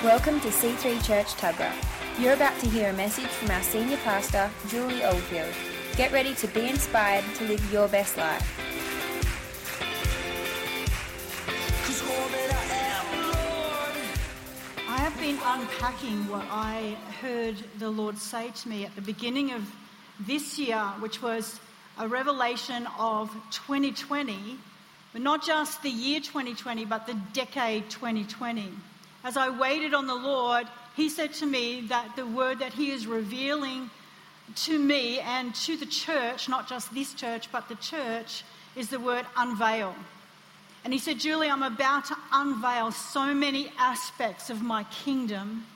Welcome to C3 Church Tuggerah. You're about to hear a message from our senior pastor, Julie Oldfield. Get ready to be inspired to live your best life. I have been unpacking what I heard the Lord say to me at the beginning of this year, which was a revelation of 2020, but not just the year 2020, but the decade 2020. As I waited on the Lord, He said to me that the word that He is revealing to me and to the church, not just this church, but the church, is the word unveil. And he said, Julie, I'm about to unveil so many aspects of my kingdom,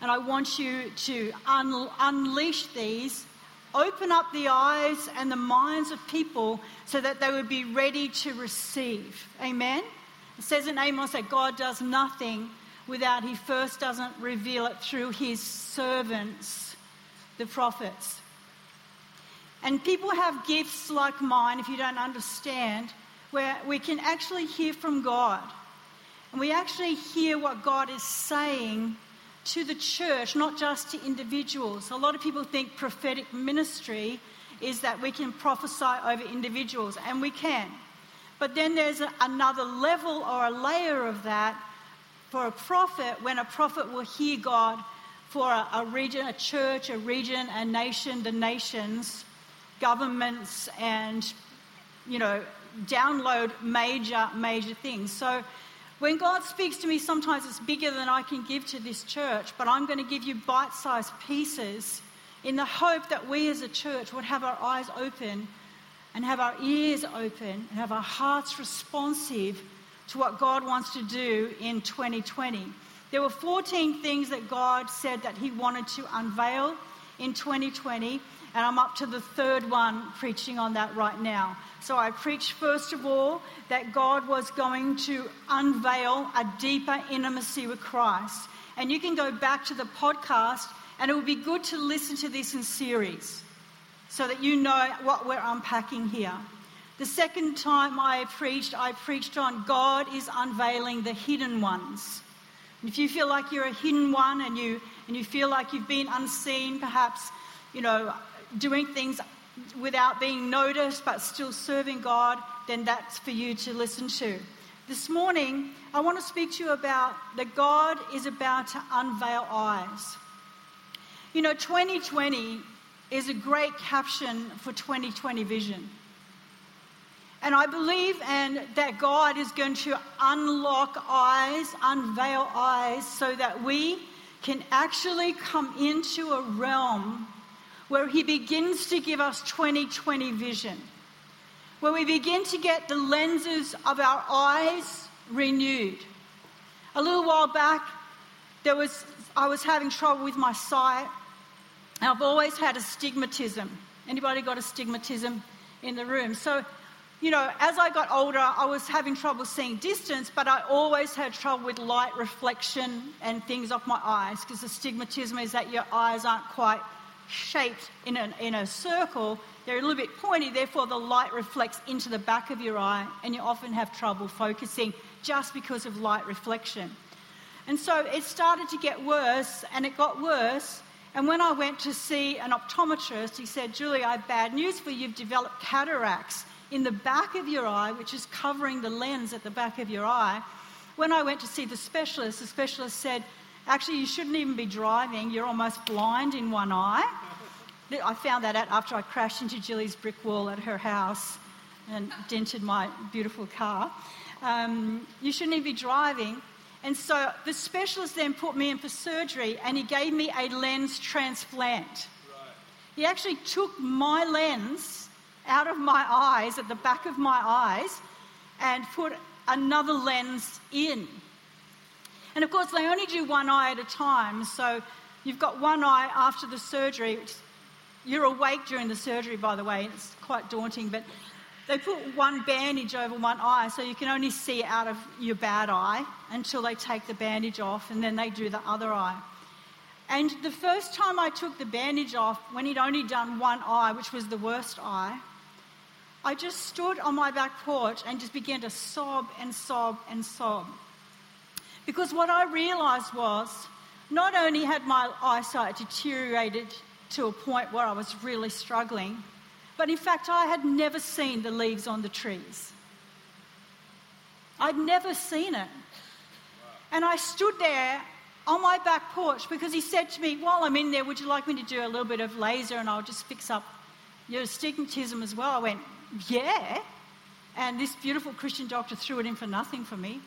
and I want you to un- unleash these, open up the eyes and the minds of people so that they would be ready to receive. Amen? It says in Amos that God does nothing without he first doesn't reveal it through his servants, the prophets. And people have gifts like mine, if you don't understand where we can actually hear from God. And we actually hear what God is saying to the church, not just to individuals. A lot of people think prophetic ministry is that we can prophesy over individuals, and we can. But then there's another level or a layer of that for a prophet when a prophet will hear God for a, a region, a church, a region, a nation, the nations, governments, and you know, download major, major things. So when God speaks to me, sometimes it's bigger than I can give to this church, but I'm going to give you bite sized pieces in the hope that we as a church would have our eyes open and have our ears open and have our hearts responsive to what God wants to do in 2020. There were 14 things that God said that He wanted to unveil in 2020, and I'm up to the third one preaching on that right now. So I preached first of all that God was going to unveil a deeper intimacy with Christ. And you can go back to the podcast, and it would be good to listen to this in series so that you know what we're unpacking here. The second time I preached, I preached on God is unveiling the hidden ones. And if you feel like you're a hidden one and you, and you feel like you've been unseen, perhaps, you know, doing things without being noticed but still serving God, then that's for you to listen to. This morning, I want to speak to you about that God is about to unveil eyes. You know, 2020 is a great caption for 2020 vision. And I believe and that God is going to unlock eyes, unveil eyes, so that we can actually come into a realm where He begins to give us 2020 vision, where we begin to get the lenses of our eyes renewed. A little while back, there was, I was having trouble with my sight. I've always had astigmatism. Anybody got astigmatism in the room? So, you know, as I got older, I was having trouble seeing distance, but I always had trouble with light reflection and things off my eyes because astigmatism is that your eyes aren't quite shaped in a, in a circle, they're a little bit pointy, therefore the light reflects into the back of your eye, and you often have trouble focusing just because of light reflection. And so it started to get worse, and it got worse. And when I went to see an optometrist, he said, Julie, I have bad news for you. You've developed cataracts in the back of your eye, which is covering the lens at the back of your eye. When I went to see the specialist, the specialist said, Actually, you shouldn't even be driving. You're almost blind in one eye. I found that out after I crashed into Jilly's brick wall at her house and dented my beautiful car. Um, you shouldn't even be driving. And so the specialist then put me in for surgery and he gave me a lens transplant. Right. He actually took my lens out of my eyes, at the back of my eyes, and put another lens in. And of course, they only do one eye at a time. So you've got one eye after the surgery. You're awake during the surgery, by the way. It's quite daunting, but they put one bandage over one eye so you can only see out of your bad eye until they take the bandage off and then they do the other eye. And the first time I took the bandage off, when he'd only done one eye, which was the worst eye, I just stood on my back porch and just began to sob and sob and sob Because what I realised was not only had my eyesight deteriorated to a point where I was really struggling, but in fact, I had never seen the leaves on the trees. I'd never seen it. And I stood there on my back porch because he said to me, While I'm in there, would you like me to do a little bit of laser and I'll just fix up your astigmatism as well? I went, Yeah. And this beautiful Christian doctor threw it in for nothing for me.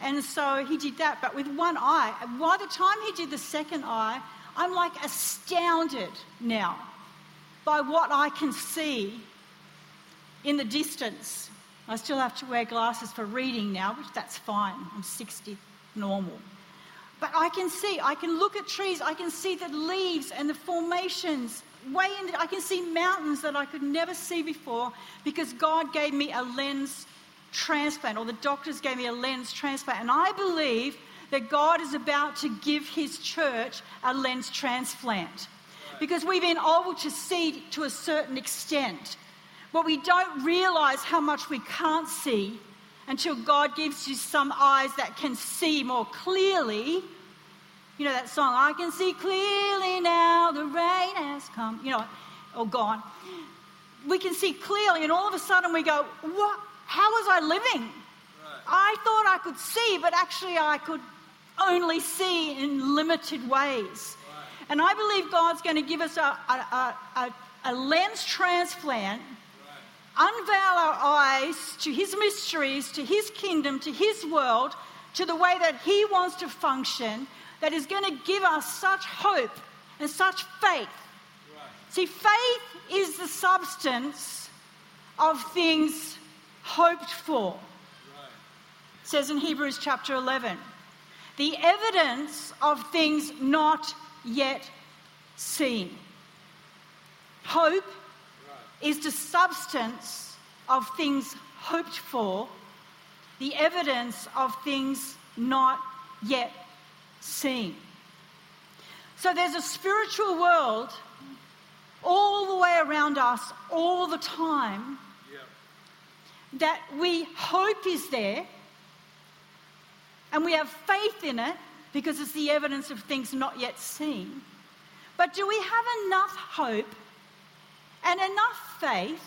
And so he did that, but with one eye. By the time he did the second eye, I'm like astounded now by what I can see in the distance. I still have to wear glasses for reading now, which that's fine. I'm 60, normal. But I can see, I can look at trees, I can see the leaves and the formations way in, I can see mountains that I could never see before because God gave me a lens transplant, or the doctors gave me a lens transplant. And I believe that God is about to give his church a lens transplant because we've been able to see to a certain extent. But we don't realize how much we can't see until God gives you some eyes that can see more clearly. You know that song, I can see clearly now, the rain has come, you know, or oh, gone. We can see clearly, and all of a sudden we go, What? How was I living? Right. I thought I could see, but actually I could only see in limited ways. Right. And I believe God's going to give us a, a, a, a lens transplant unveil our eyes to his mysteries, to his kingdom, to his world, to the way that he wants to function, that is going to give us such hope and such faith. Right. See, faith is the substance of things hoped for. Right. It says in Hebrews chapter 11 the evidence of things not yet seen. Hope is the substance of things hoped for, the evidence of things not yet seen. So there's a spiritual world all the way around us all the time that we hope is there and we have faith in it because it's the evidence of things not yet seen. But do we have enough hope and enough faith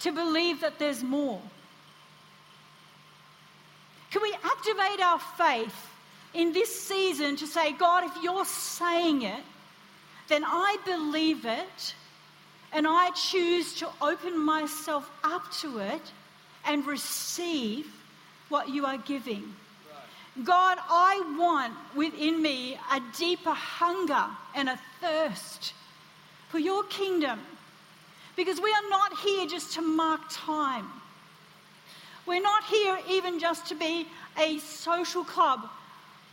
to believe that there's more? Can we activate our faith in this season to say, God, if you're saying it, then I believe it and I choose to open myself up to it and receive what you are giving. God, I want within me a deeper hunger and a thirst for your kingdom because we are not here just to mark time. We're not here even just to be a social club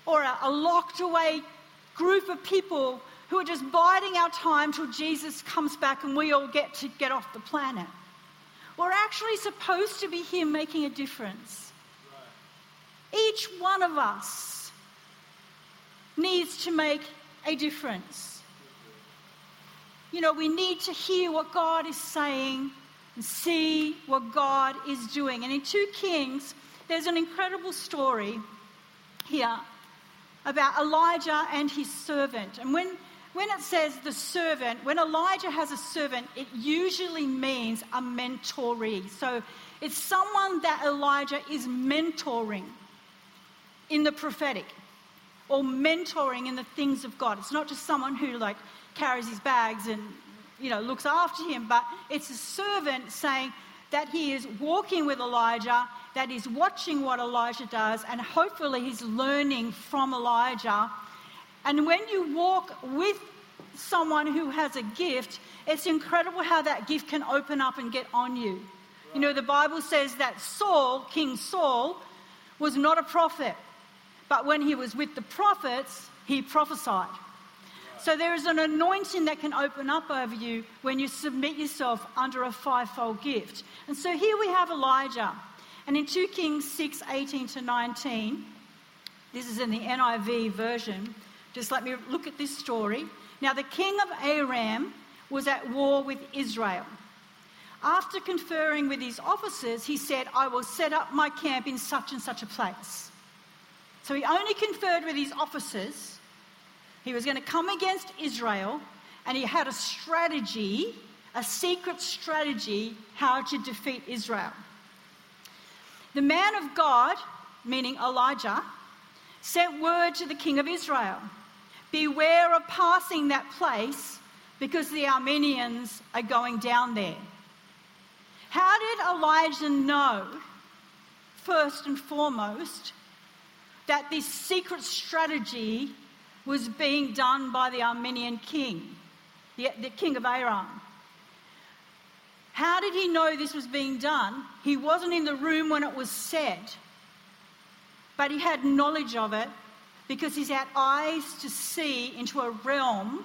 or a, a locked away group of people who are just biding our time till Jesus comes back and we all get to get off the planet. We're actually supposed to be here making a difference. Each one of us needs to make a difference. You know, we need to hear what God is saying and see what God is doing. And in 2 Kings, there's an incredible story here about Elijah and his servant. And when, when it says the servant, when Elijah has a servant, it usually means a mentoree. So it's someone that Elijah is mentoring in the prophetic or mentoring in the things of God. It's not just someone who, like, carries his bags and, you know, looks after him, but it's a servant saying that he is walking with Elijah, that he's watching what Elijah does, and hopefully he's learning from Elijah. And when you walk with someone who has a gift, it's incredible how that gift can open up and get on you. You know, the Bible says that Saul, King Saul, was not a prophet, but when he was with the prophets, he prophesied. So there is an anointing that can open up over you when you submit yourself under a fivefold gift. And so here we have Elijah. And in 2 Kings 6 18 to 19, this is in the NIV version. Just let me look at this story. Now, the king of Aram was at war with Israel. After conferring with his officers, he said, I will set up my camp in such and such a place. So he only conferred with his officers. He was going to come against Israel, and he had a strategy, a secret strategy, how to defeat Israel. The man of God, meaning Elijah, sent word to the king of Israel Beware of passing that place because the Arameans are going down there. How did Elijah know, first and foremost, that this secret strategy was being done by the Aramean king, the, the king of Aram? How did he know this was being done? He wasn't in the room when it was said, but he had knowledge of it because he's had eyes to see into a realm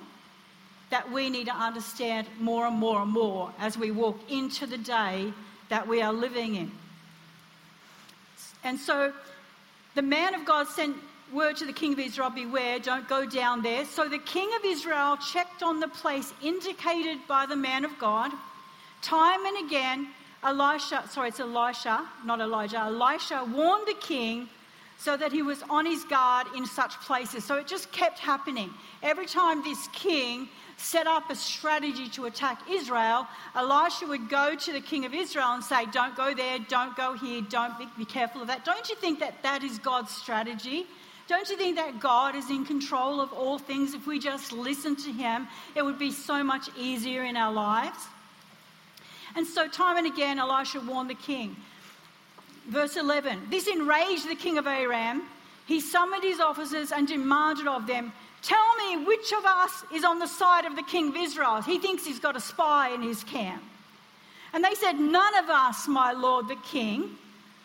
that we need to understand more and more and more as we walk into the day that we are living in. And so the man of God sent word to the king of Israel beware, don't go down there. So the king of Israel checked on the place indicated by the man of God. Time and again, Elisha, sorry, it's Elisha, not Elijah, Elisha warned the king so that he was on his guard in such places. So it just kept happening. Every time this king set up a strategy to attack Israel, Elisha would go to the king of Israel and say, Don't go there, don't go here, don't be, be careful of that. Don't you think that that is God's strategy? Don't you think that God is in control of all things? If we just listen to Him, it would be so much easier in our lives. And so, time and again, Elisha warned the king. Verse 11 This enraged the king of Aram. He summoned his officers and demanded of them, Tell me which of us is on the side of the king of Israel. He thinks he's got a spy in his camp. And they said, None of us, my lord the king,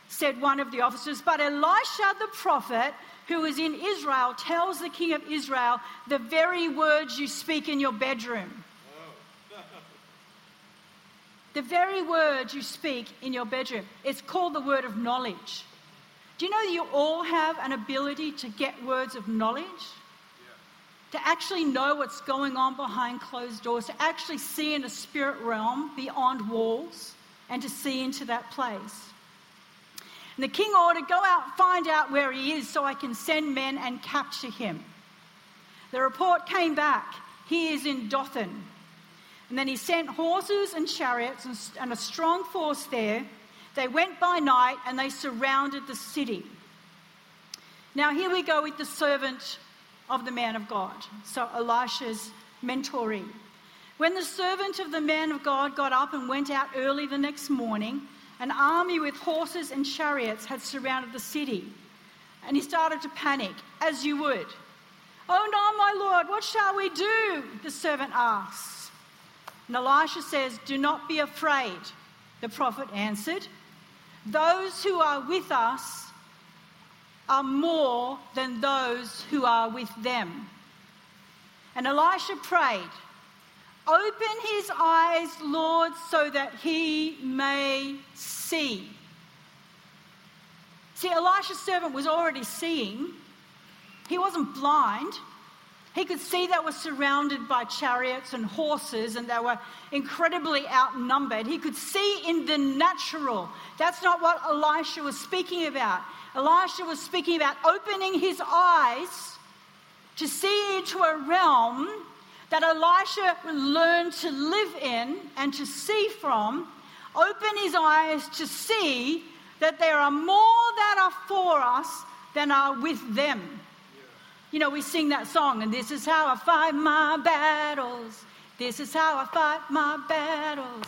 said one of the officers, but Elisha the prophet, who is in Israel, tells the king of Israel the very words you speak in your bedroom. the very words you speak in your bedroom. It's called the word of knowledge. Do you know that you all have an ability to get words of knowledge? to actually know what's going on behind closed doors, to actually see in a spirit realm beyond walls, and to see into that place. And the king ordered, Go out, find out where he is, so I can send men and capture him. The report came back he is in Dothan. And then he sent horses and chariots and a strong force there. They went by night and they surrounded the city. Now, here we go with the servant of the man of God. So Elisha's mentoring. When the servant of the man of God got up and went out early the next morning, an army with horses and chariots had surrounded the city. And he started to panic, as you would. Oh no, my Lord, what shall we do? The servant asks. And Elisha says, Do not be afraid. The prophet answered, Those who are with us are more than those who are with them. And Elisha prayed, Open his eyes, Lord, so that he may see. See, Elisha's servant was already seeing. He wasn't blind. He could see they were surrounded by chariots and horses and they were incredibly outnumbered. He could see in the natural. That's not what Elisha was speaking about. Elisha was speaking about opening his eyes to see into a realm that Elisha learned to live in and to see from. Open his eyes to see that there are more that are for us than are with them. You know, we sing that song, and this is how I fight my battles. This is how I fight my battles.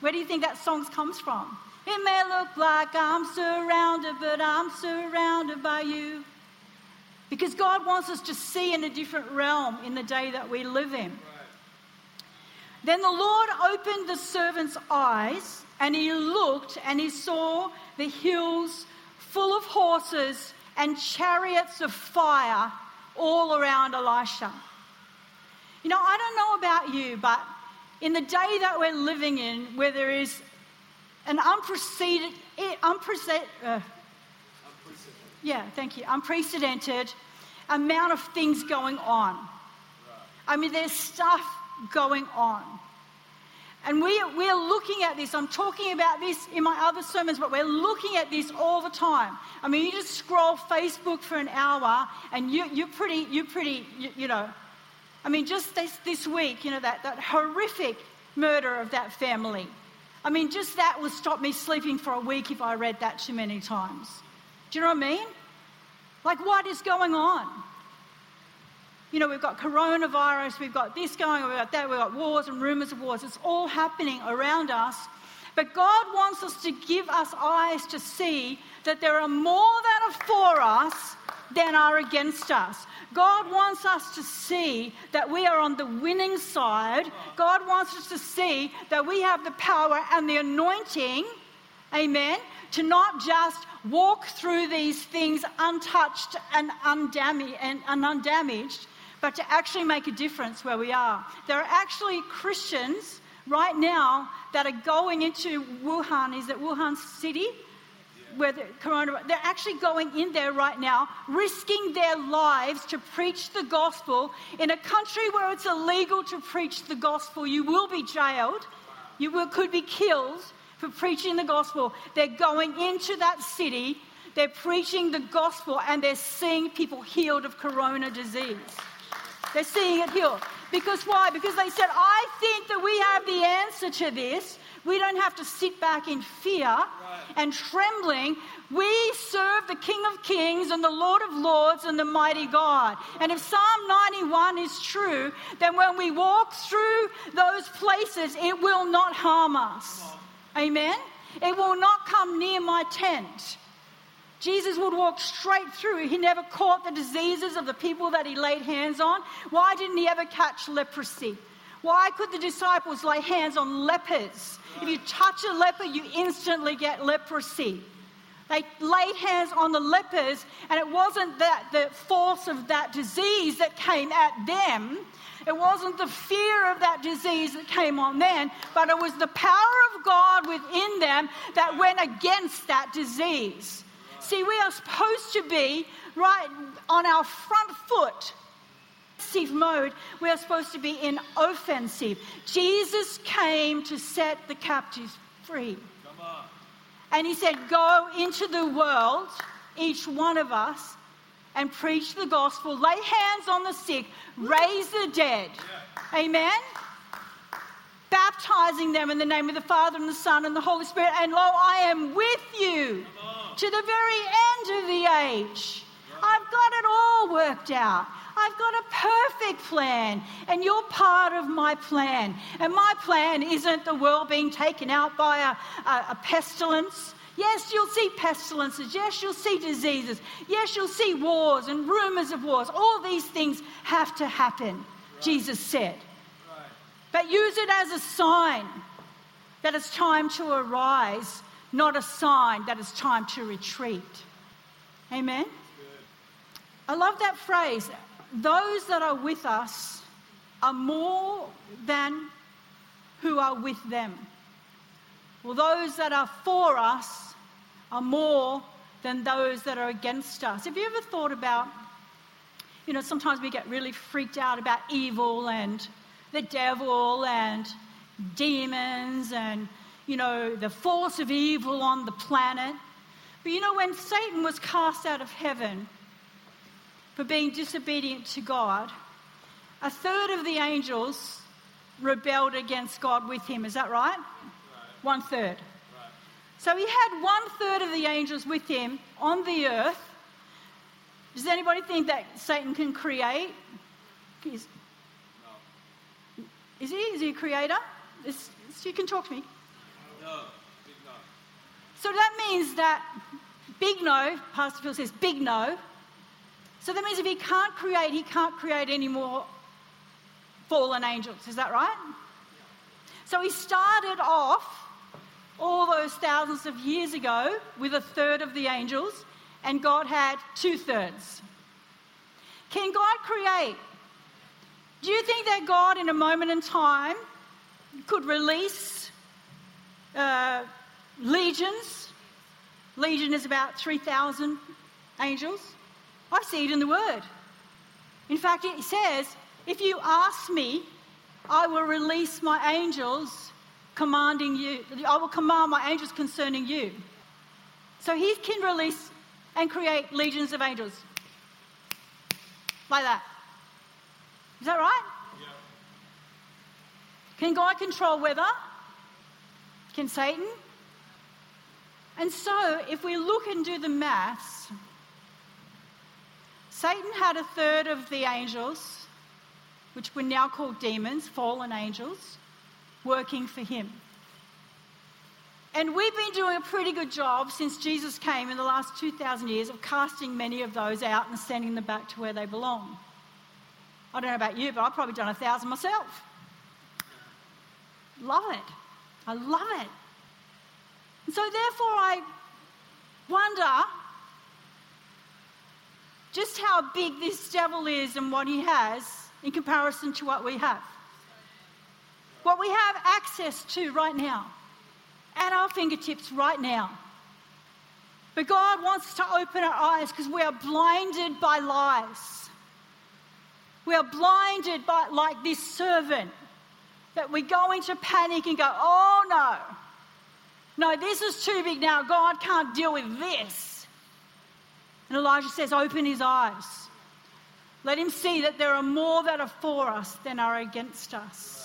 Where do you think that song comes from? It may look like I'm surrounded, but I'm surrounded by you. Because God wants us to see in a different realm in the day that we live in. Then the Lord opened the servant's eyes, and he looked and he saw the hills full of horses and chariots of fire all around Elisha. You know, I don't know about you, but in the day that we're living in, where there is an unprecedented, unprecedented, uh, yeah, thank you, unprecedented amount of things going on. I mean, there's stuff going on. And we, we are looking at this. I'm talking about this in my other sermons, but we're looking at this all the time. I mean, you just scroll Facebook for an hour and you, you're pretty, you're pretty you, you know. I mean, just this, this week, you know, that, that horrific murder of that family. I mean, just that would stop me sleeping for a week if I read that too many times. Do you know what I mean? Like, what is going on? You know, we've got coronavirus, we've got this going, we've got that, we've got wars and rumors of wars. It's all happening around us. But God wants us to give us eyes to see that there are more that are for us than are against us. God wants us to see that we are on the winning side. God wants us to see that we have the power and the anointing, amen, to not just walk through these things untouched and, and undamaged, but to actually make a difference where we are. There are actually Christians right now that are going into Wuhan, is it Wuhan City? Where the coronavirus, they're actually going in there right now, risking their lives to preach the gospel in a country where it's illegal to preach the gospel. You will be jailed, you will, could be killed for preaching the gospel. They're going into that city, they're preaching the gospel, and they're seeing people healed of corona disease. They're seeing it healed. Because why? Because they said, I think that we have the answer to this. We don't have to sit back in fear right. and trembling. We serve the King of Kings and the Lord of Lords and the mighty God. And if Psalm 91 is true, then when we walk through those places, it will not harm us. Amen? It will not come near my tent. Jesus would walk straight through. He never caught the diseases of the people that he laid hands on. Why didn't he ever catch leprosy? Why could the disciples lay hands on lepers? If you touch a leper, you instantly get leprosy. They laid hands on the lepers, and it wasn't that the force of that disease that came at them. It wasn't the fear of that disease that came on them, but it was the power of God within them that went against that disease. See, we are supposed to be right on our front foot. Offensive mode, we are supposed to be in offensive. Jesus came to set the captives free. And he said, Go into the world, each one of us, and preach the gospel, lay hands on the sick, raise the dead. Yeah. Amen? Baptizing them in the name of the Father and the Son and the Holy Spirit. And lo, I am with you to the very end of the age. I've got it all worked out. I've got a perfect plan, and you're part of my plan. And my plan isn't the world being taken out by a, a, a pestilence. Yes, you'll see pestilences. Yes, you'll see diseases. Yes, you'll see wars and rumors of wars. All these things have to happen, right. Jesus said. Right. But use it as a sign that it's time to arise not a sign that it's time to retreat. Amen? I love that phrase. Those that are with us are more than who are with them. Well, those that are for us are more than those that are against us. Have you ever thought about, you know, sometimes we get really freaked out about evil and the devil and demons and you know, the force of evil on the planet. But you know, when Satan was cast out of heaven for being disobedient to God, a third of the angels rebelled against God with him. Is that right? right. One third. So he had one third of the angels with him on the earth. Does anybody think that Satan can create? Is, no. is he? Is he a creator? you can talk to me. No. So that means that big no, Pastor Phil says big no. So that means if he can't create, he can't create any more fallen angels. Is that right? So he started off all those thousands of years ago with a third of the angels, and God had two thirds. Can God create? Do you think that God, in a moment in time, could release uh, legions. Legion is about 3,000 angels. I see it in the Word. In fact, it says, if you ask me, I will release my angels commanding you. I will command my angels concerning you. So he can release and create legions of angels. Like that. Is that right? Yeah. Can God control weather? Can Satan? And so, if we look and do the maths, Satan had a third of the angels, which we now call demons, fallen angels, working for him. And we've been doing a pretty good job since Jesus came in the last 2,000 years of casting many of those out and sending them back to where they belong. I don't know about you, but I've probably done a thousand myself. Love it. I love it. And so, therefore, I wonder just how big this devil is and what he has in comparison to what we have. What we have access to right now, at our fingertips right now. But God wants to open our eyes because we are blinded by lies. We are blinded by, like this servant, that we go into panic and go, oh no, no, this is too big now. God can't deal with this. And Elijah says, Open his eyes. Let him see that there are more that are for us than are against us.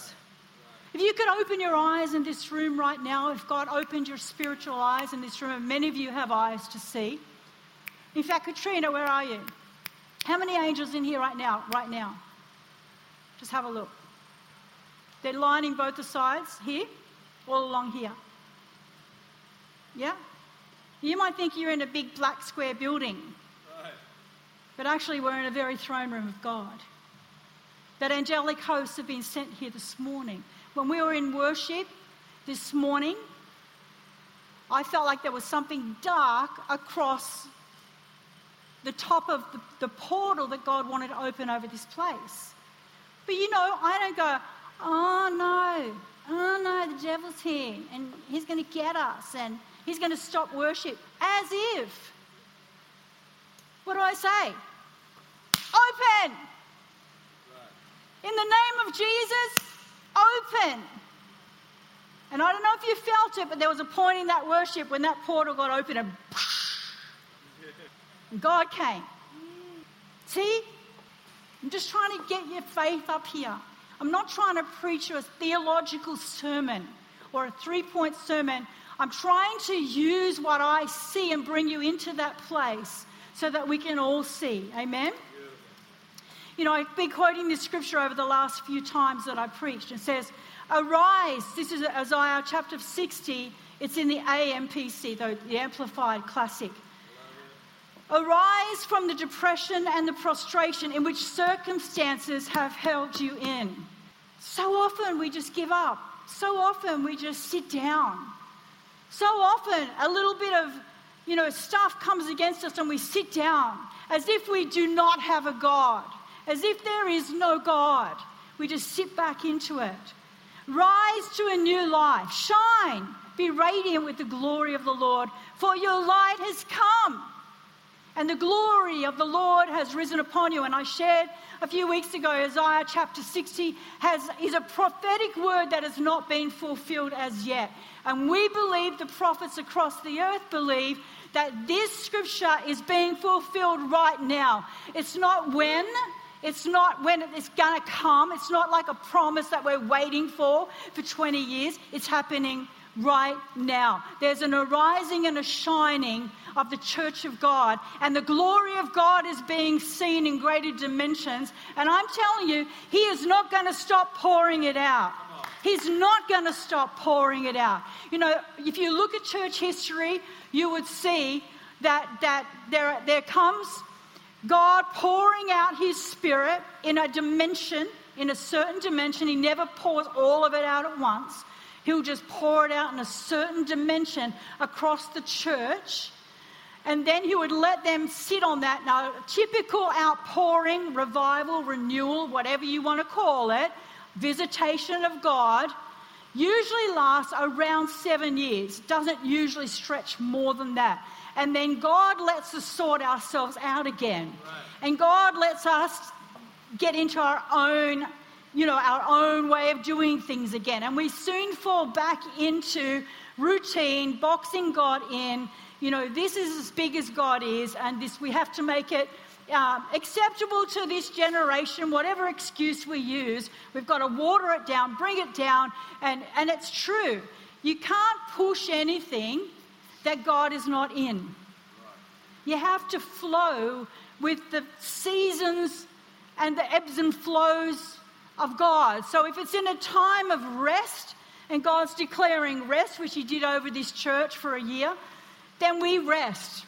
If you could open your eyes in this room right now, if God opened your spiritual eyes in this room, and many of you have eyes to see. In fact, Katrina, where are you? How many angels in here right now? Right now. Just have a look. They're lining both the sides here, all along here. Yeah? You might think you're in a big black square building, right. but actually, we're in a very throne room of God. That angelic hosts have been sent here this morning. When we were in worship this morning, I felt like there was something dark across the top of the, the, portal that God wanted to open over this place. But you know, I don't go, oh no, oh no, the devil's here and he's going to get us and He's going to stop worship as if. What do I say? Open! In the name of Jesus, open. And I don't know if you felt it, but there was a point in that worship when that portal got open and, God came. See? I'm just trying to get your faith up here. I'm not trying to preach you a theological sermon or a three point sermon. I'm trying to use what I see and bring you into that place so that we can all see. Amen? You know, I've been quoting this scripture over the last few times that I preached. It says, Arise. This is Isaiah chapter 60. It's in the AMPC, though, the Amplified Classic. Arise from the depression and the prostration in which circumstances have held you in. So often we just give up. So often we just sit down. So often, a little bit of, you know, stuff comes against us and we sit down as if we do not have a God, as if there is no God. We just sit back into it. Rise to a new life. Shine. Be radiant with the glory of the Lord, for your light has come. And the glory of the Lord has risen upon you. And I shared a few weeks ago, Isaiah chapter 60 has, is a prophetic word that has not been fulfilled as yet. And we believe, the prophets across the earth believe, that this scripture is being fulfilled right now. It's not when, it's not when it's going to come. It's not like a promise that we're waiting for for 20 years. It's happening right now. There's an arising and a shining of the church of God, and the glory of God is being seen in greater dimensions. And I'm telling you, He is not going to stop pouring it out. He's not going to stop pouring it out. You know, if you look at church history, you would see that, that there, there comes God pouring out His Spirit in a dimension, in a certain dimension. He never pours all of it out at once. He'll just pour it out in a certain dimension across the church. And then he would let them sit on that. Now, typical outpouring, revival, renewal, whatever you want to call it, visitation of God, usually lasts around seven years. Doesn't usually stretch more than that. And then God lets us sort ourselves out again. Right. And God lets us get into our own you know, our own way of doing things again. And we soon fall back into routine, boxing God in. You know, this is as big as God is, and this we have to make it uh, acceptable to this generation, whatever excuse we use. We've got to water it down, bring it down, and, and it's true. You can't push anything that God is not in. You have to flow with the seasons and the ebbs and flows of God. So if it's in a time of rest and God's declaring rest, which He did over this church for a year, then we rest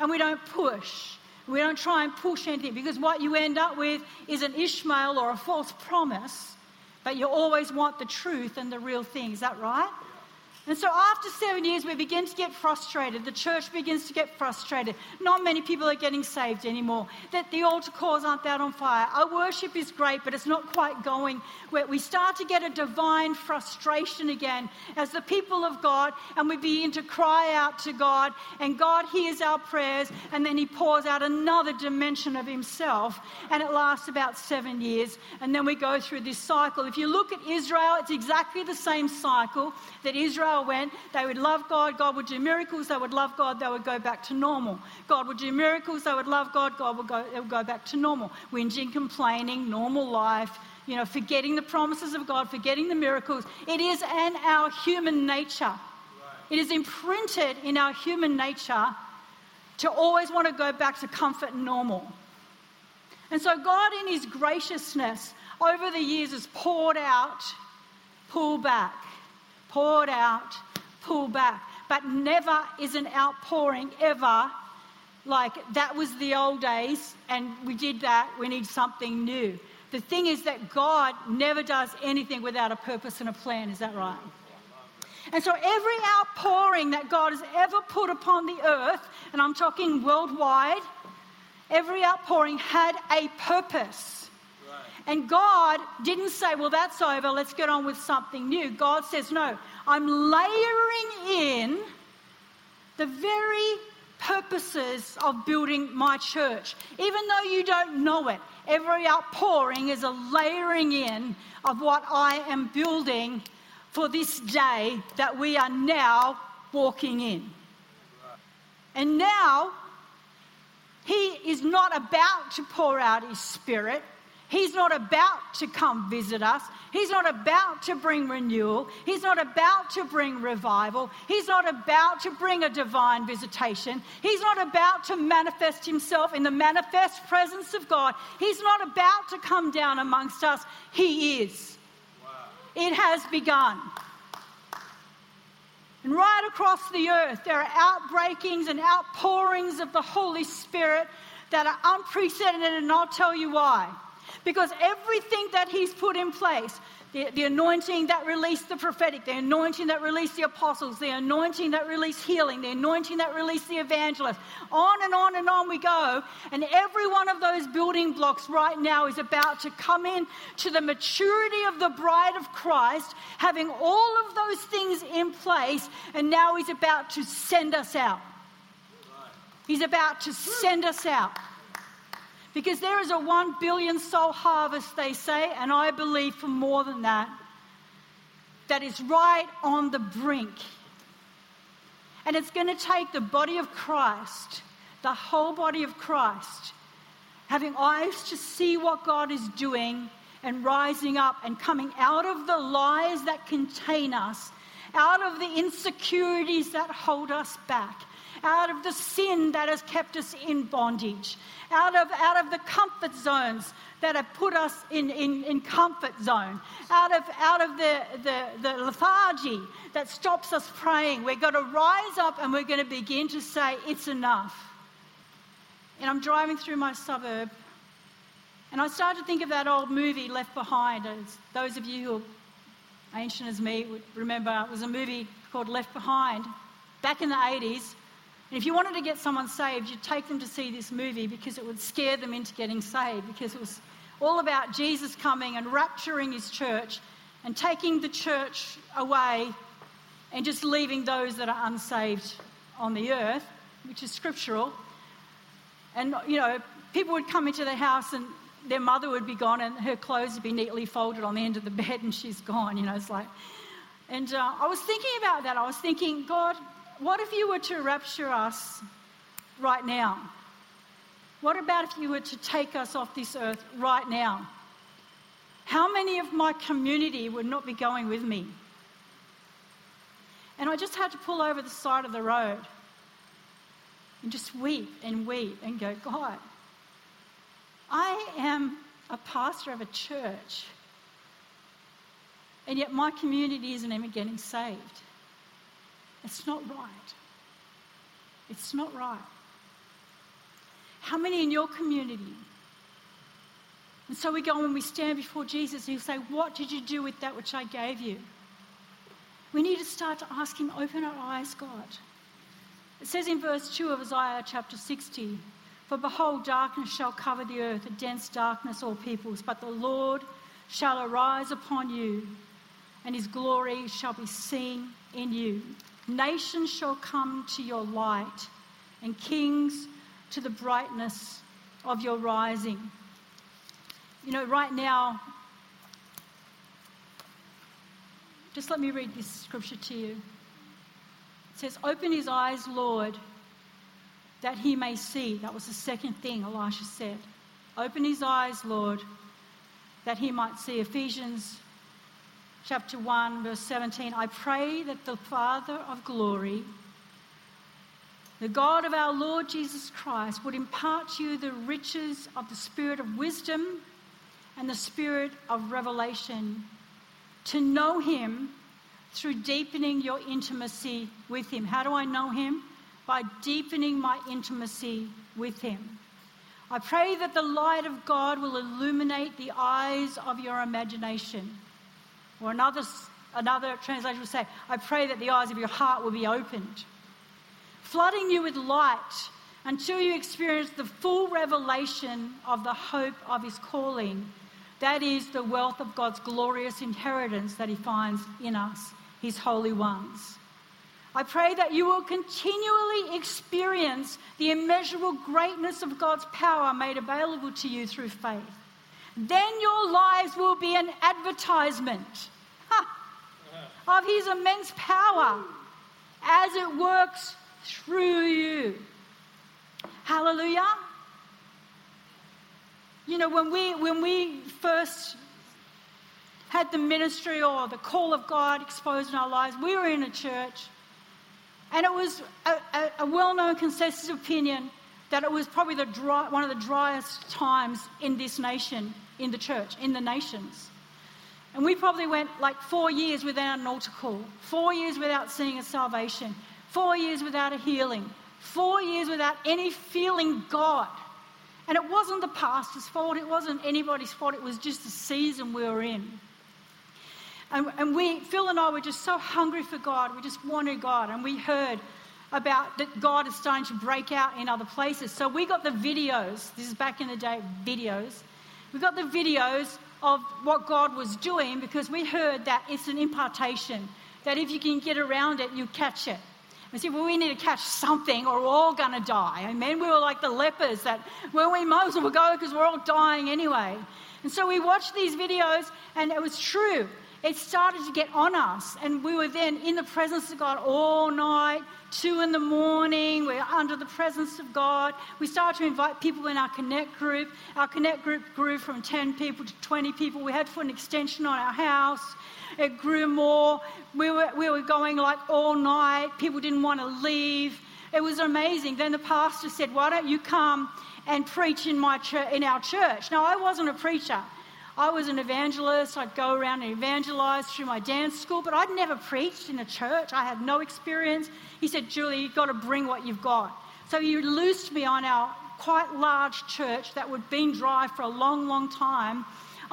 and we don't push. We don't try and push anything because what you end up with is an Ishmael or a false promise, but you always want the truth and the real thing. Is that right? And so after seven years, we begin to get frustrated. The church begins to get frustrated. Not many people are getting saved anymore. That the altar calls aren't that on fire. Our worship is great, but it's not quite going. We start to get a divine frustration again as the people of God, and we begin to cry out to God, and God hears our prayers, and then He pours out another dimension of Himself, and it lasts about seven years, and then we go through this cycle. If you look at Israel, it's exactly the same cycle that Israel Went, they would love God, God would do miracles, they would love God, they would go back to normal. God would do miracles, they would love God, God would go, would go back to normal. Whinging, complaining, normal life, you know, forgetting the promises of God, forgetting the miracles. It is in our human nature. It is imprinted in our human nature to always want to go back to comfort and normal. And so God, in His graciousness, over the years has poured out, pull back, poured out, pull back. But never is an outpouring ever like that was the old days and we did that, we need something new. The thing is that God never does anything without a purpose and a plan, is that right? And so every outpouring that God has ever put upon the earth, and I'm talking worldwide, every outpouring had a purpose. And God didn't say, well, that's over, let's get on with something new. God says, no, I'm layering in the very purposes of building my church. Even though you don't know it, every outpouring is a layering in of what I am building for this day that we are now walking in. And now, He is not about to pour out His Spirit. He's not about to come visit us. He's not about to bring renewal. He's not about to bring revival. He's not about to bring a divine visitation. He's not about to manifest himself in the manifest presence of God. He's not about to come down amongst us. He is. Wow. It has begun. And right across the earth, there are outbreakings and outpourings of the Holy Spirit that are unprecedented, and I'll tell you why. Because everything that He's put in place, the, the, anointing that released the prophetic, the anointing that released the apostles, the anointing that released healing, the anointing that released the evangelist, on and on and on we go. And every one of those building blocks right now is about to come in to the maturity of the bride of Christ, having all of those things in place, and now He's about to send us out. He's about to send us out. Because there is a one billion soul harvest, they say, and I believe for more than that, that is right on the brink. And it's going to take the body of Christ, the whole body of Christ, having eyes to see what God is doing and rising up and coming out of the lies that contain us, out of the insecurities that hold us back, out of the sin that has kept us in bondage, out of, out of the comfort zones that have put us in, in, in comfort zone, out of, out of the, the, the lethargy that stops us praying. We're going to rise up and we're going to begin to say, It's enough. And I'm driving through my suburb and I started to think of that old movie, Left Behind. As those of you who are ancient as me would remember, it was a movie called Left Behind back in the 80s. And if you wanted to get someone saved, you'd take them to see this movie because it would scare them into getting saved because it was all about Jesus coming and rapturing his church and taking the church away and just leaving those that are unsaved on the earth, which is scriptural. And, you know, people would come into the house and their mother would be gone and her clothes would be neatly folded on the end of the bed and she's gone. You know, it's like, and uh, I was thinking about that. I was thinking, God, what if you were to rapture us right now? What about if you were to take us off this earth right now? How many of my community would not be going with me? And I just had to pull over the side of the road and just weep and weep and go, God, I am a pastor of a church, and yet my community isn't even getting saved. It's not right. It's not right. How many in your community? And so we go and we stand before Jesus and you say, What did you do with that which I gave you? We need to start to ask Him, Open our eyes, God. It says in verse 2 of Isaiah chapter 60 For behold, darkness shall cover the earth, a dense darkness all peoples, but the Lord shall arise upon you, and his glory shall be seen in you. Nations shall come to your light, and kings to the brightness of your rising. You know, right now, just let me read this scripture to you. It says, Open his eyes, Lord, that he may see. That was the second thing Elisha said. Open his eyes, Lord, that he might see. Ephesians chapter 1, verse 17. I pray that the Father of glory, the God of our Lord Jesus Christ, would impart to you the riches of the spirit of wisdom and the spirit of revelation to know him through deepening your intimacy with Him. How do I know Him? By deepening my intimacy with Him. I pray that the light of God will illuminate the eyes of your imagination. Or another, another translation will say, I pray that the eyes of your heart will be opened, flooding you with light until you experience the full revelation of the hope of His calling. That is the wealth of God's glorious inheritance that He finds in us his holy ones. I pray that you will continually experience the immeasurable greatness of God's power made available to you through faith. Then your lives will be an advertisement of His immense power as it works through you. Hallelujah. You know, when we, when we first had the ministry or the call of God exposed in our lives. We were in a church, and it was a, a, a well known consensus opinion that it was probably the dry, one of the driest times in this nation, in the church, in the nations. And we probably went like four years without an altar call, four years without seeing a salvation, four years without a healing, four years without any feeling God. And it wasn't the pastor's fault, it wasn't anybody's fault, it was just the season we were in. And, and we, Phil and I were just so hungry for God. We just wanted God. And we heard about that God is starting to break out in other places. So we got the videos. This is back in the day, videos. We got the videos of what God was doing because we heard that it's an impartation. That if you can get around it, you catch it. We said, well, we need to catch something or we're all going to die. Amen. We were like the lepers that, well, we might as well go because we're all dying anyway. And so we watched these videos and it was true it started to get on us. And we were then in the presence of God all night, two in the morning. We're under the presence of God. We started to invite people in our Connect group. Our Connect group grew from 10 people to 20 people. We had to put an extension on our house. It grew more. We were, we were going like all night. People didn't want to leave. It was amazing. Then the pastor said, Why don't you come and preach in, my church, in our church? Now, I wasn't a preacher. I was an evangelist. I'd go around and evangelize through my dance school, but I'd never preached in a church. I had no experience. He said, Julie, you've got to bring what you've got. So he loosed me on our quite large church that had been dry for a long, long time.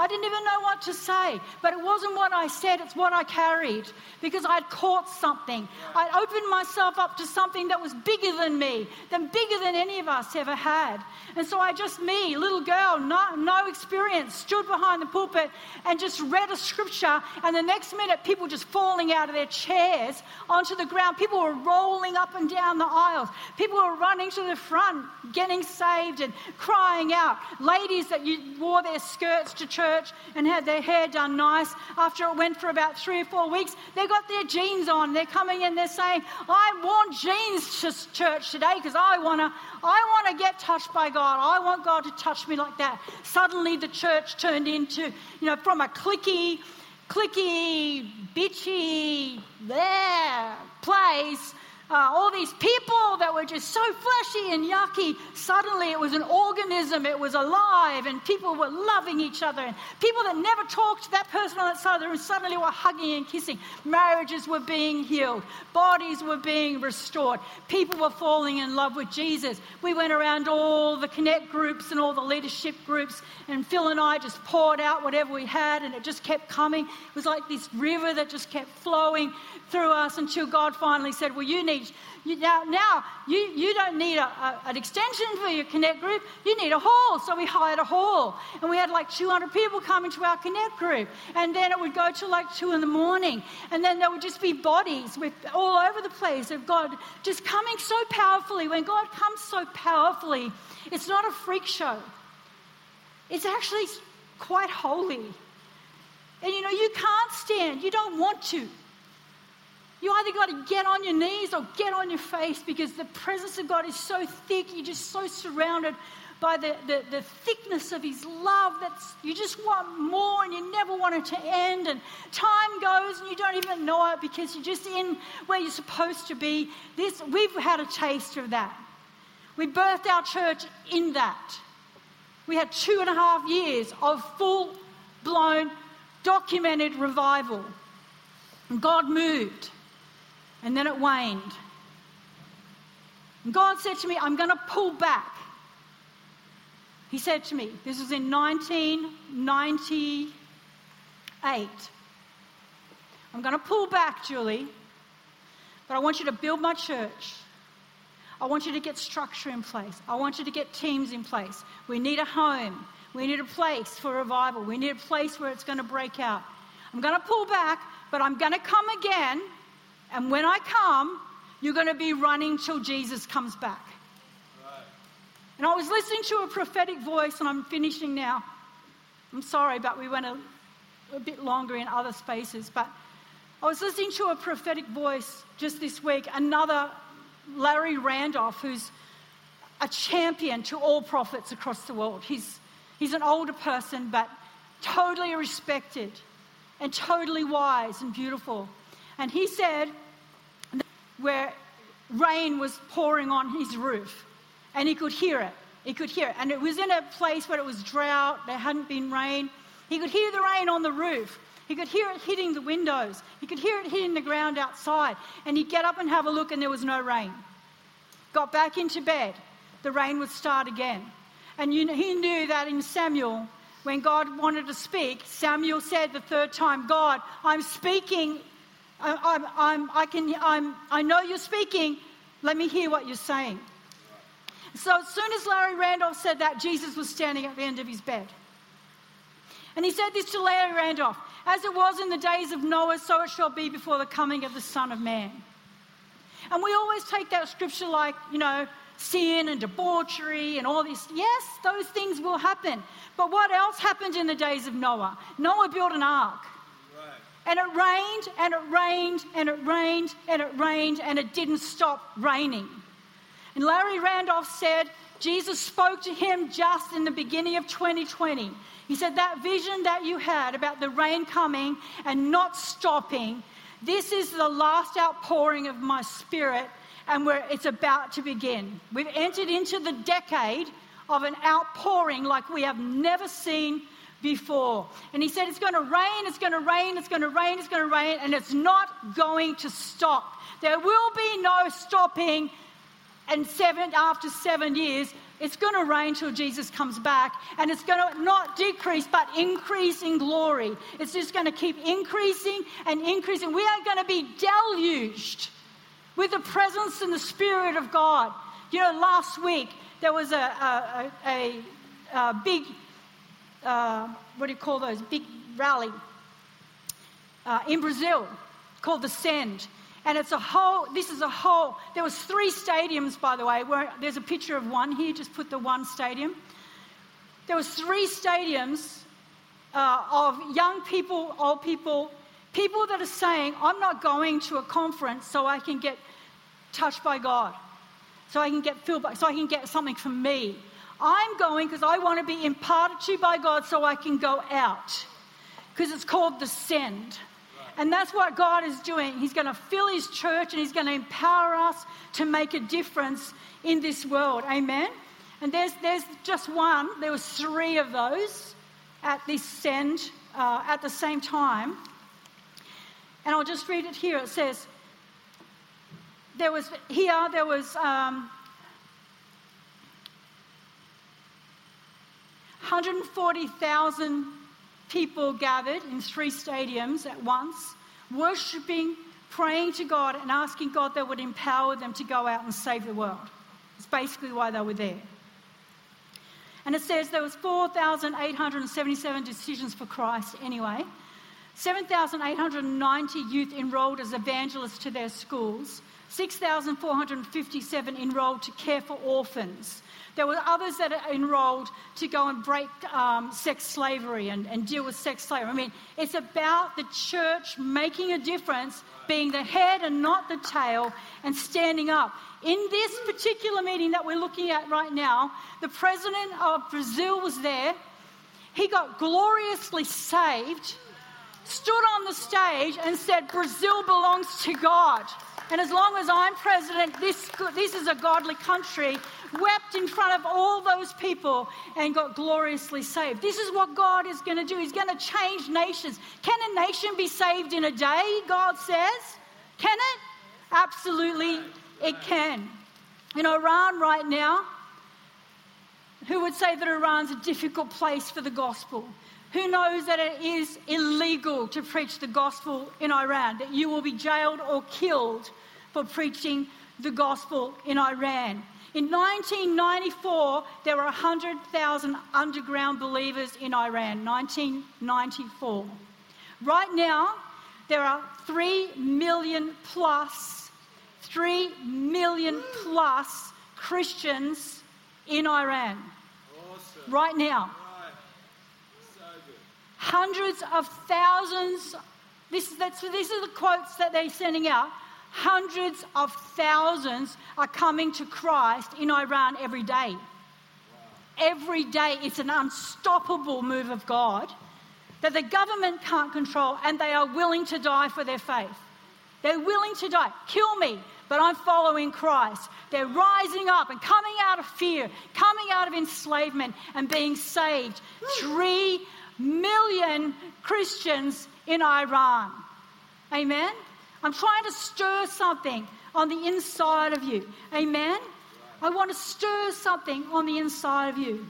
I didn't even know what to say. But it wasn't what I said, it's what I carried because I'd caught something. I'd opened myself up to something that was bigger than me, than bigger than any of us ever had. And so I just, me, little girl, no, no experience, stood behind the pulpit and just read a scripture. And the next minute, people just falling out of their chairs onto the ground. People were rolling up and down the aisles. People were running to the front, getting saved and crying out. Ladies that you wore their skirts to church and had their hair done nice. After it went for about three or four weeks, they got their jeans on. They're coming in, they're saying, I want jeans to church today because I want to I want to get touched by God. I want God to touch me like that. Suddenly the church turned into, you know, from a clicky, clicky, bitchy, there place uh, all these people that were just so fleshy and yucky, suddenly it was an organism, it was alive, and people were loving each other. And people that never talked to that person on that side of the room suddenly were hugging and kissing. Marriages were being healed, bodies were being restored, people were falling in love with Jesus. We went around all the connect groups and all the leadership groups, and Phil and I just poured out whatever we had, and it just kept coming. It was like this river that just kept flowing through us until God finally said, Well, you need, you, now, now you, you don't need a, a, an extension for your Connect group, you need a hall. So we hired a hall. And we had like 200 people come into our Connect group. And then it would go to like 2 in the morning. And then there would just be bodies with all over the place of God just coming so powerfully. When God comes so powerfully, it's not a freak show, it's actually quite holy. And you know, you can't stand, you don't want to. You either got to get on your knees or get on your face because the presence of God is so thick, you're just so surrounded by the, the, the, thickness of his love that you just want more and you never want it to end. And time goes and you don't even know it because you're just in where you're supposed to be. This we've had a taste of that. We birthed our church in that. We had two and a half years of full blown documented revival. And god moved and then it waned. And God said to me, I'm going to pull back. He said to me, this was in 1998. I'm going to pull back, Julie, but I want you to build my church. I want you to get structure in place. I want you to get teams in place. We need a home. We need a place for revival. We need a place where it's going to break out. I'm going to pull back, but I'm going to come again and when I come, you're going to be running till Jesus comes back. Right. And I was listening to a prophetic voice, and I'm finishing now. I'm sorry, but we went a, a bit longer in other spaces. But I was listening to a prophetic voice just this week, another Larry Randolph, who's a champion to all prophets across the world. He's, he's an older person, but totally respected and totally wise and beautiful. And he said, where rain was pouring on his roof, and he could hear it. He could hear it. And it was in a place where it was drought, there hadn't been rain. He could hear the rain on the roof. He could hear it hitting the windows. He could hear it hitting the ground outside. And he'd get up and have a look, and there was no rain. Got back into bed. The rain would start again. And you know, he knew that in Samuel, when God wanted to speak, Samuel said the third time, God, I'm speaking I'm, I'm, I, can, I'm, I know you're speaking. Let me hear what you're saying. So as soon as Larry Randolph said that, Jesus was standing at the end of his bed. And he said this to Larry Randolph As it was in the days of Noah, so it shall be before the coming of the Son of Man. And we always take that scripture like, you know, sin and debauchery and all this. Yes, those things will happen. But what else happened in the days of Noah? Noah built an ark. And it rained and it rained and it rained and it rained and it didn't stop raining. And Larry Randolph said Jesus spoke to him just in the beginning of 2020. He said, That vision that you had about the rain coming and not stopping, this is the last outpouring of my spirit, and where it's about to begin. We've entered into the decade of an outpouring like we have never seen before. And he said, It's going to rain, it's going to rain, it's going to rain, it's going to rain, and it's not going to stop. There will be no stopping. And seven after seven years, It's going to rain till Jesus comes back, and it's going to not decrease but increase in glory. It's just going to keep increasing and increasing. We are going to be deluged with the presence and the Spirit of God. You know, last week there was a, a, a, a big, uh, what do you call those? Big rally uh, in Brazil called the Send. And it's a whole, this is a whole, there was three stadiums, by the way, where there's a picture of one here, just put the one stadium. There was three stadiums uh, of young people, old people, people that are saying, I'm not going to a conference so I can get touched by God, so I can get filled by, so I can get something from me. I'm going because I want to be imparted to by God so I can go out. Because it's called the send. And that's what God is doing. He's going to fill His church and He's going to empower us to make a difference in this world. Amen? And there's, there's just one, there was three of those at this send uh, at the same time. And I'll just read it here. It says, there was, here there was um, 140,000 people gathered in three stadiums at once, worshipping, praying to God, and asking God that would empower them to go out and save the world. It's basically why they were there. And it says there was 4,877 decisions for Christ anyway. 7,890 youth enrolled as evangelists to their schools. 6,457 enrolled to care for orphans. There were others that enrolled to go and break um, sex slavery and, and deal with sex slavery. I mean, it's about the church making a difference, being the head and not the tail, and standing up. In this particular meeting that we're looking at right now, the president of Brazil was there. He got gloriously saved, stood on the stage, and said, Brazil belongs to God. And as long as I'm president, this, this is a godly country, wept in front of all those people and got gloriously saved. This is what God is going to do. He's going to change nations. Can a nation be saved in a day, God says? Can it? Absolutely, it can. In Iran right now, who would say that Iran's a difficult place for the gospel? Who knows that it is illegal to preach the gospel in Iran, that you will be jailed or killed for preaching the gospel in Iran. In 1994, there were 100,000 underground believers in Iran. 1994. Right now, there are 3 million plus, 3 million plus Christians in Iran. Awesome. Right now. Hundreds of thousands. This, that's, these are the quotes that they're sending out hundreds of thousands are coming to Christ in Iran every day. Every day, it's an unstoppable move of God that the government can't control, and they are willing to die for their faith. They're willing to die. Kill me, but I'm following Christ. They're rising up and coming out of fear, coming out of enslavement, and being saved. Three million Christians in Iran. Amen? I'm trying to stir something on the inside of you. Amen? I want to stir something on the inside of you.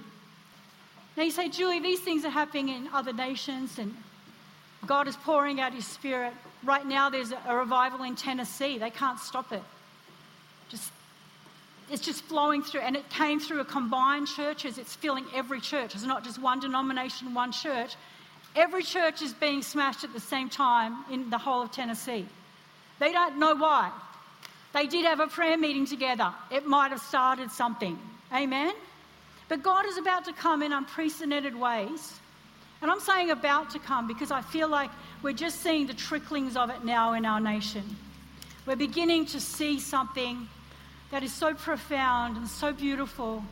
Now you say, Julie, these things are happening in other nations and God is pouring out his spirit. Right now there's a revival in Tennessee. They can't stop it. It's just flowing through and it came through a combined churches. It's filling every church. It's not just one denomination, one church. Every church is being smashed at the same time in the whole of Tennessee. They don't know why. They did have a prayer meeting together. It might have started something. Amen? But God is about to come in unprecedented ways. And I'm saying about to come because I feel like we're just seeing the tricklings of it now in our nation. We're beginning to see something that is so profound and so beautiful.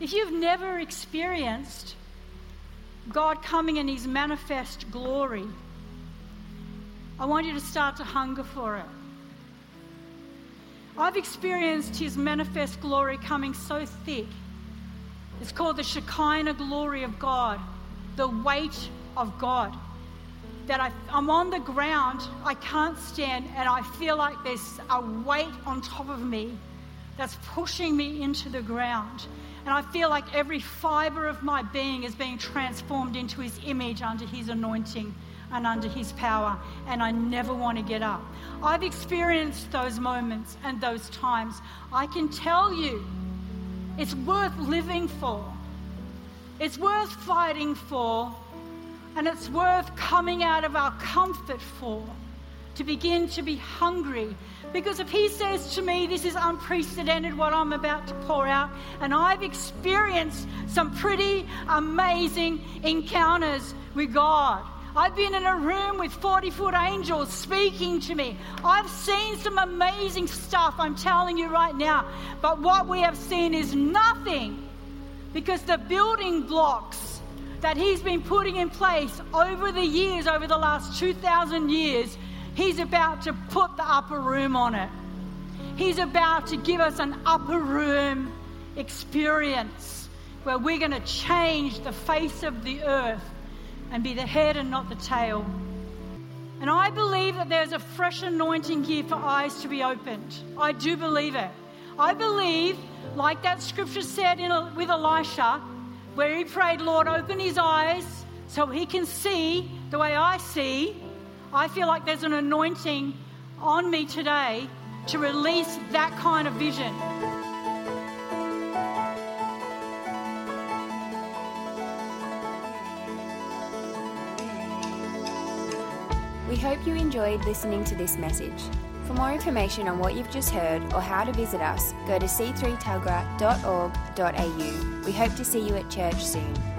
If you've never experienced God coming in His manifest glory, I want you to start to hunger for it. I've experienced His manifest glory coming so thick. It's called the Shekinah glory of God, the weight of God. That I, I'm on the ground, I can't stand, and I feel like there's a weight on top of me that's pushing me into the ground. And I feel like every fiber of my being is being transformed into his image under his anointing and under his power. And I never want to get up. I've experienced those moments and those times. I can tell you it's worth living for, it's worth fighting for, and it's worth coming out of our comfort for to begin to be hungry. Because if he says to me, This is unprecedented what I'm about to pour out, and I've experienced some pretty amazing encounters with God. I've been in a room with 40 foot angels speaking to me. I've seen some amazing stuff, I'm telling you right now. But what we have seen is nothing because the building blocks that He's been putting in place over the years, over the last 2,000 years, He's about to put the upper room on it. He's about to give us an upper room experience where we're going to change the face of the earth and be the head and not the tail. And I believe that there's a fresh anointing here for eyes to be opened. I do believe it. I believe, like that scripture said in, with Elisha, where he prayed, Lord, open his eyes so he can see the way I see. I feel like there's an anointing on me today to release that kind of vision. We hope you enjoyed listening to this message. For more information on what you've just heard or how to visit us, go to c3tuggerah.org.au. We hope to see you at church soon.